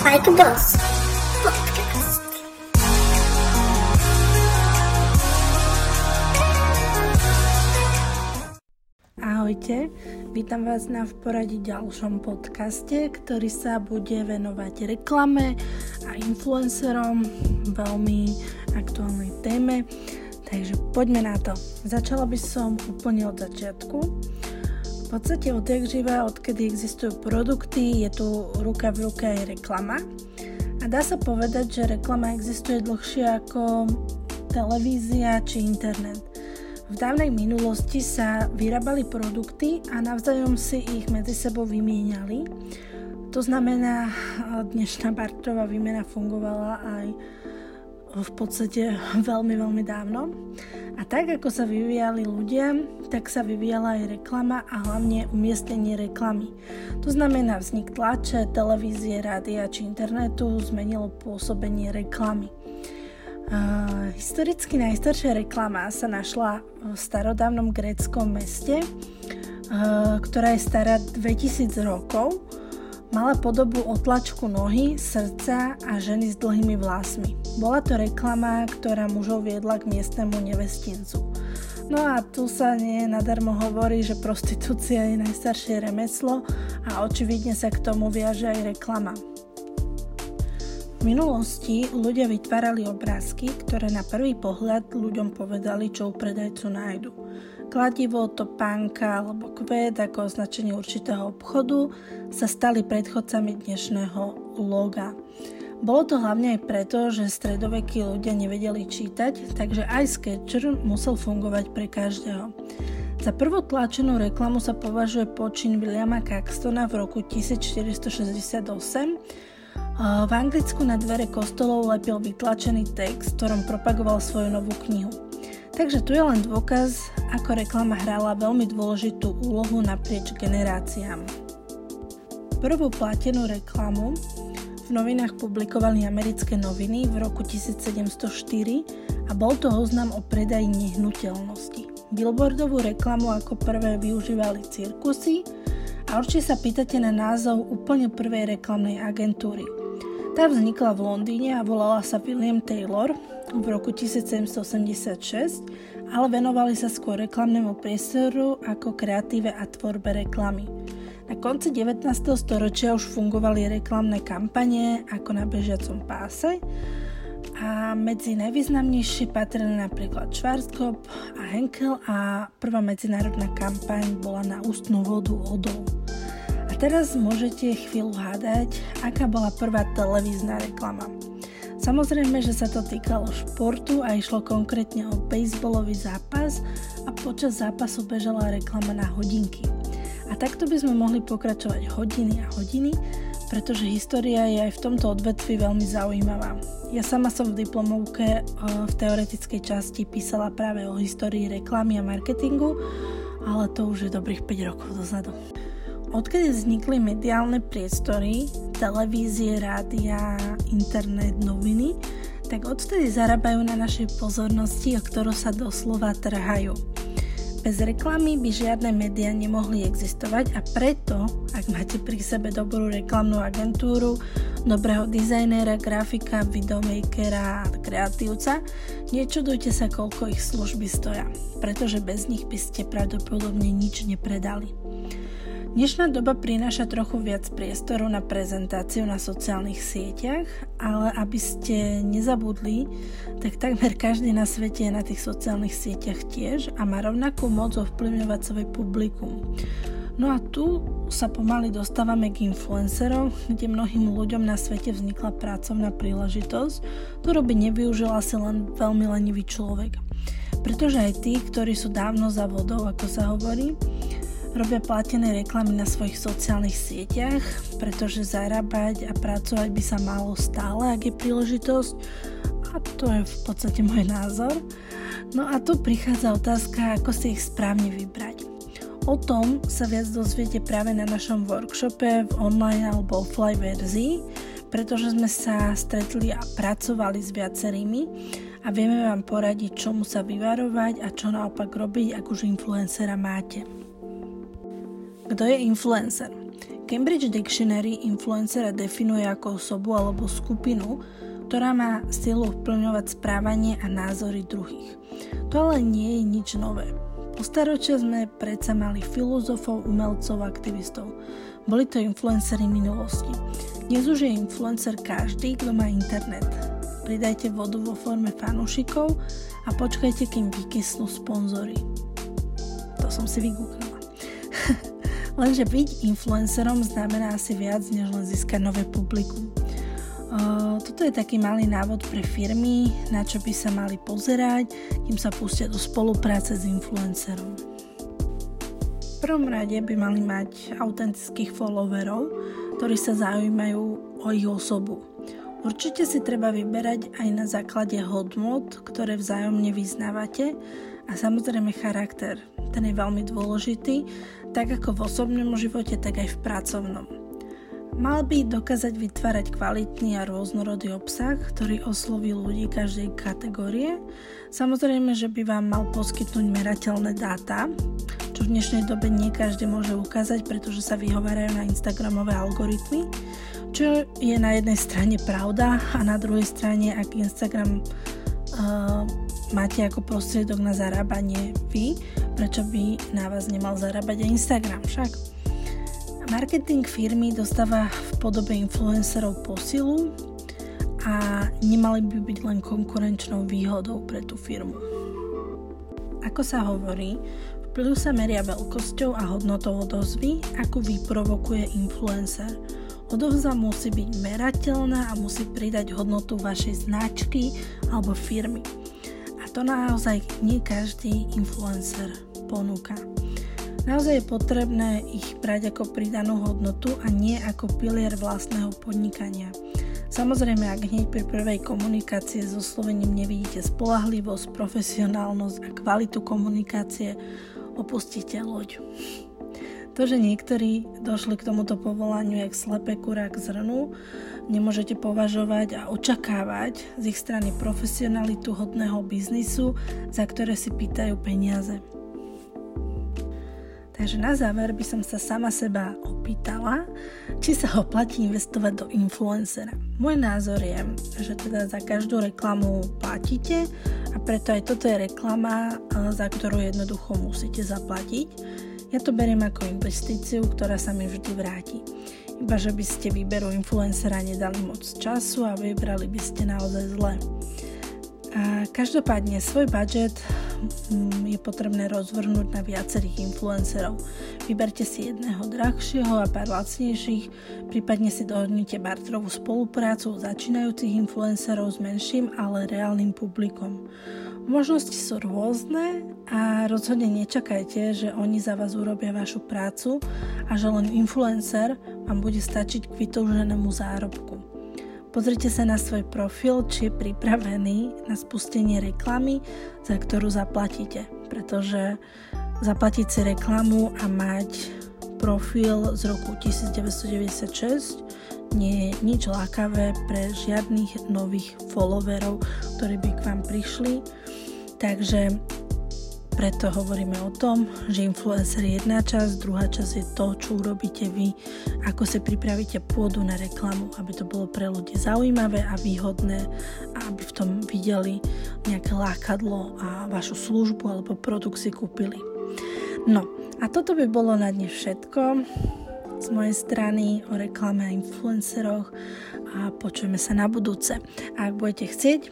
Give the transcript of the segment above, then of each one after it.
Boss Podcast. Ahojte, vítam vás na v poradí ďalšom podcaste, ktorý sa bude venovať reklame a influencerom veľmi aktuálnej téme. Takže poďme na to. Začala by som úplne od začiatku. V podstate odjak živa, odkedy existujú produkty, je tu ruka v ruke aj reklama. A dá sa povedať, že reklama existuje dlhšie ako televízia či internet. V dávnej minulosti sa vyrábali produkty a navzájom si ich medzi sebou vymieniali. To znamená, dnešná barterová výmena fungovala aj v podstate veľmi, veľmi dávno. A tak, ako sa vyvíjali ľudia, tak sa vyvíjala aj reklama a hlavne umiestnenie reklamy. To znamená vznik tlače, televízie, rádia či internetu zmenilo pôsobenie reklamy. Uh, historicky najstaršia reklama sa našla v starodávnom gréckom meste, uh, ktorá je stará 2000 rokov Mala podobu otlačku nohy, srdca a ženy s dlhými vlasmi. Bola to reklama, ktorá mužov viedla k miestnemu nevestincu. No a tu sa nie nadarmo hovorí, že prostitúcia je najstaršie remeslo a očividne sa k tomu viaže aj reklama. V minulosti ľudia vytvárali obrázky, ktoré na prvý pohľad ľuďom povedali, čo u predajcu nájdu kladivo, topánka alebo kvet ako označenie určitého obchodu sa stali predchodcami dnešného loga. Bolo to hlavne aj preto, že stredovekí ľudia nevedeli čítať, takže aj sketcher musel fungovať pre každého. Za prvú tlačenú reklamu sa považuje počin Williama Caxtona v roku 1468. V Anglicku na dvere kostolov lepil vytlačený text, ktorom propagoval svoju novú knihu. Takže tu je len dôkaz, ako reklama hrala veľmi dôležitú úlohu naprieč generáciám. Prvú platenú reklamu v novinách publikovali americké noviny v roku 1704 a bol to oznam o predaji nehnuteľnosti. Billboardovú reklamu ako prvé využívali cirkusy a určite sa pýtate na názov úplne prvej reklamnej agentúry. Tá vznikla v Londýne a volala sa William Taylor v roku 1786, ale venovali sa skôr reklamnému priestoru ako kreatíve a tvorbe reklamy. Na konci 19. storočia už fungovali reklamné kampanie ako na bežiacom páse a medzi najvýznamnejšie patrili napríklad Schwarzkopf a Henkel a prvá medzinárodná kampaň bola na ústnu vodu Odol. A teraz môžete chvíľu hádať, aká bola prvá televízna reklama. Samozrejme, že sa to týkalo športu a išlo konkrétne o baseballový zápas a počas zápasu bežala reklama na hodinky. A takto by sme mohli pokračovať hodiny a hodiny, pretože história je aj v tomto odvetvi veľmi zaujímavá. Ja sama som v diplomovke eh, v teoretickej časti písala práve o histórii reklamy a marketingu, ale to už je dobrých 5 rokov dozadu. Odkedy vznikli mediálne priestory, televízie, rádia, internet, noviny, tak odtedy zarábajú na našej pozornosti, o ktorú sa doslova trhajú. Bez reklamy by žiadne médiá nemohli existovať a preto, ak máte pri sebe dobrú reklamnú agentúru, dobrého dizajnéra, grafika, videomakera a kreatívca, nečudujte sa, koľko ich služby stoja, pretože bez nich by ste pravdepodobne nič nepredali. Dnešná doba prináša trochu viac priestoru na prezentáciu na sociálnych sieťach, ale aby ste nezabudli, tak takmer každý na svete je na tých sociálnych sieťach tiež a má rovnakú moc ovplyvňovať svoje publikum. No a tu sa pomaly dostávame k influencerom, kde mnohým ľuďom na svete vznikla pracovná príležitosť, ktorú by nevyužil asi len veľmi lenivý človek. Pretože aj tí, ktorí sú dávno za vodou, ako sa hovorí, Robia platené reklamy na svojich sociálnych sieťach, pretože zarábať a pracovať by sa malo stále, ak je príležitosť. A to je v podstate môj názor. No a tu prichádza otázka, ako si ich správne vybrať. O tom sa viac dozviete práve na našom workshope v online alebo offline verzii, pretože sme sa stretli a pracovali s viacerými a vieme vám poradiť, čomu sa vyvarovať a čo naopak robiť, ak už influencera máte. Kto je influencer? Cambridge Dictionary influencera definuje ako osobu alebo skupinu, ktorá má silu vplňovať správanie a názory druhých. To ale nie je nič nové. Po staročia sme predsa mali filozofov, umelcov, aktivistov. Boli to influencery minulosti. Dnes už je influencer každý, kto má internet. Pridajte vodu vo forme fanúšikov a počkajte, kým vykysnú sponzory. To som si vygooglila. Lenže byť influencerom znamená asi viac, než len získať nové publikum. Toto je taký malý návod pre firmy, na čo by sa mali pozerať, kým sa pustia do spolupráce s influencerom. V prvom rade by mali mať autentických followerov, ktorí sa zaujímajú o ich osobu. Určite si treba vyberať aj na základe hodnot, ktoré vzájomne vyznávate a samozrejme charakter. Ten je veľmi dôležitý, tak ako v osobnom živote, tak aj v pracovnom. Mal by dokázať vytvárať kvalitný a rôznorodý obsah, ktorý osloví ľudí každej kategórie. Samozrejme, že by vám mal poskytnúť merateľné dáta, čo v dnešnej dobe nie každý môže ukázať, pretože sa vyhovárajú na Instagramové algoritmy, čo je na jednej strane pravda a na druhej strane, ak Instagram uh, máte ako prostriedok na zarábanie vy, prečo by na vás nemal zarábať aj Instagram však? Marketing firmy dostáva v podobe influencerov posilu a nemali by byť len konkurenčnou výhodou pre tú firmu. Ako sa hovorí, vplyv sa meria veľkosťou a hodnotou odozvy, ako vyprovokuje influencer. Odovza musí byť merateľná a musí pridať hodnotu vašej značky alebo firmy. To naozaj nie každý influencer ponúka. Naozaj je potrebné ich brať ako pridanú hodnotu a nie ako pilier vlastného podnikania. Samozrejme, ak hneď pri prvej komunikácie so slovením nevidíte spolahlivosť, profesionálnosť a kvalitu komunikácie, opustíte loď. To, že niektorí došli k tomuto povolaniu jak slepé kurá k zrnu, nemôžete považovať a očakávať z ich strany profesionalitu hodného biznisu, za ktoré si pýtajú peniaze. Takže na záver by som sa sama seba opýtala, či sa oplatí investovať do influencera. Môj názor je, že teda za každú reklamu platíte a preto aj toto je reklama, za ktorú jednoducho musíte zaplatiť. Ja to beriem ako investíciu, ktorá sa mi vždy vráti. Iba že by ste výberu influencera nedali moc času a vybrali by ste naozaj zle. A každopádne svoj budget mm, je potrebné rozvrhnúť na viacerých influencerov. Vyberte si jedného drahšieho a pár lacnejších, prípadne si dohodnite barterovú spoluprácu začínajúcich influencerov s menším, ale reálnym publikom. Možnosti sú rôzne a rozhodne nečakajte, že oni za vás urobia vašu prácu a že len influencer vám bude stačiť k vytúženému zárobku. Pozrite sa na svoj profil, či je pripravený na spustenie reklamy, za ktorú zaplatíte. Pretože zaplatiť si reklamu a mať profil z roku 1996 nie je nič lákavé pre žiadnych nových followerov, ktorí by k vám prišli. Takže preto hovoríme o tom, že influencer je jedna časť, druhá časť je to, čo urobíte vy, ako si pripravíte pôdu na reklamu, aby to bolo pre ľudí zaujímavé a výhodné a aby v tom videli nejaké lákadlo a vašu službu alebo produkt si kúpili. No a toto by bolo na dnes všetko z mojej strany o reklame a influenceroch a počujeme sa na budúce. A ak budete chcieť,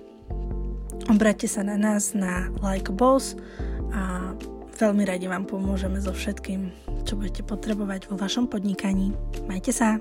obráťte sa na nás na Like Boss a veľmi radi vám pomôžeme so všetkým, čo budete potrebovať vo vašom podnikaní. Majte sa!